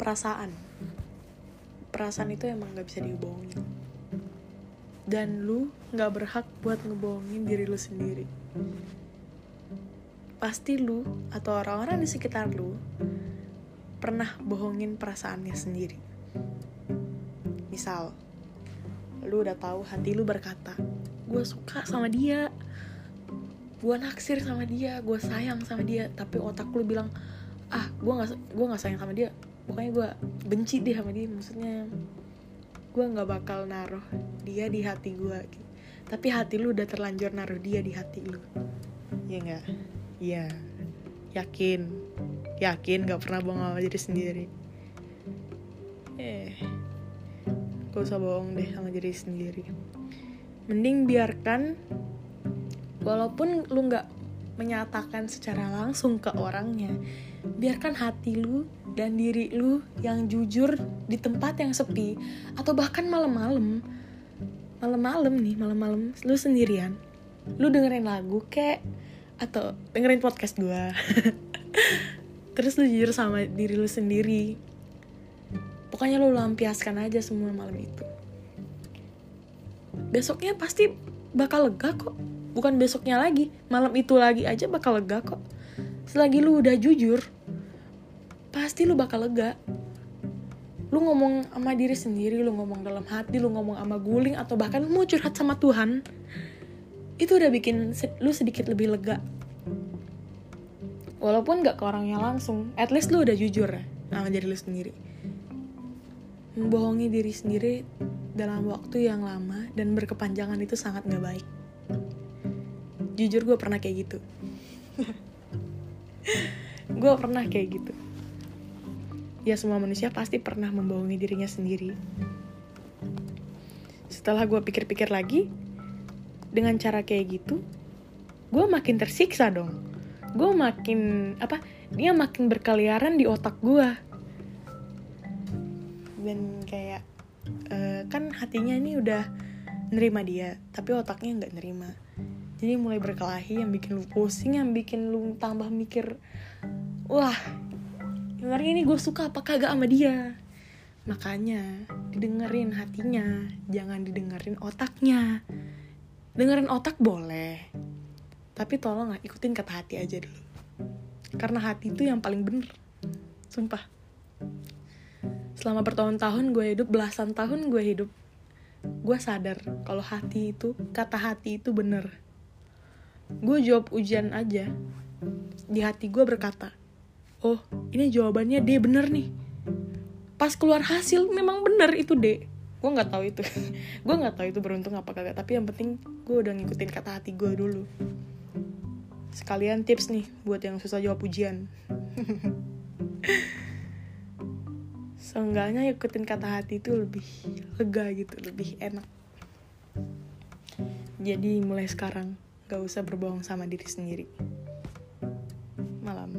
perasaan. Perasaan itu emang gak bisa dibohongin. Dan lu gak berhak buat ngebohongin diri lu sendiri. Pasti lu atau orang-orang di sekitar lu pernah bohongin perasaannya sendiri. Misal lu udah tahu hati lu berkata gue suka sama dia. Gue naksir sama dia. Gue sayang sama dia. Tapi otak lu bilang ah gue nggak gue nggak sayang sama dia pokoknya gue benci deh sama dia maksudnya gue nggak bakal naruh dia di hati gue gitu. tapi hati lu udah terlanjur naruh dia di hati lu. Ya nggak? Iya. Yakin. Yakin gak pernah bohong sama diri sendiri. Eh gak usah bohong deh sama diri sendiri. Mending biarkan walaupun lu nggak menyatakan secara langsung ke orangnya. Biarkan hati lu dan diri lu yang jujur di tempat yang sepi atau bahkan malam-malam. Malam-malam nih malam-malam lu sendirian. Lu dengerin lagu kek atau dengerin podcast gue terus lu jujur sama diri lu sendiri. Pokoknya lu lampiaskan aja semua malam itu. Besoknya pasti bakal lega kok bukan besoknya lagi malam itu lagi aja bakal lega kok. Selagi lu udah jujur pasti lu bakal lega. Lu ngomong sama diri sendiri lu ngomong dalam hati lu ngomong sama guling atau bahkan lu mau curhat sama Tuhan itu udah bikin lu sedikit lebih lega. Walaupun gak ke orangnya langsung at least lu udah jujur ya sama diri lu sendiri. Membohongi diri sendiri dalam waktu yang lama dan berkepanjangan itu sangat gak baik jujur gue pernah kayak gitu. Gue pernah kayak gitu. Ya semua manusia pasti pernah membohongi dirinya sendiri. Setelah gue pikir-pikir lagi dengan cara kayak gitu gue makin tersiksa dong. Gue makin apa dia makin berkeliaran di otak gue dan kayak uh, kan hatinya ini udah nerima dia tapi otaknya nggak nerima jadi mulai berkelahi yang bikin lu pusing yang bikin lu tambah mikir wah sebenarnya ini gue suka apa kagak sama dia? Makanya didengerin hatinya jangan didengerin otaknya. Dengerin otak boleh tapi tolong ikutin kata hati aja dulu. Karena hati itu yang paling bener sumpah. Selama bertahun-tahun gue hidup belasan tahun gue hidup gue sadar kalau hati itu kata hati itu bener gue jawab ujian aja. Di hati gue berkata oh ini jawabannya D bener nih. Pas keluar hasil memang bener itu D. Gue nggak tahu itu. Gue nggak tahu itu beruntung apa kagak tapi yang penting gue udah ngikutin kata hati gue dulu. Sekalian tips nih buat yang susah jawab ujian. Seenggaknya ikutin kata hati itu lebih lega gitu lebih enak. Jadi mulai sekarang gak usah berbohong sama diri sendiri. Malam.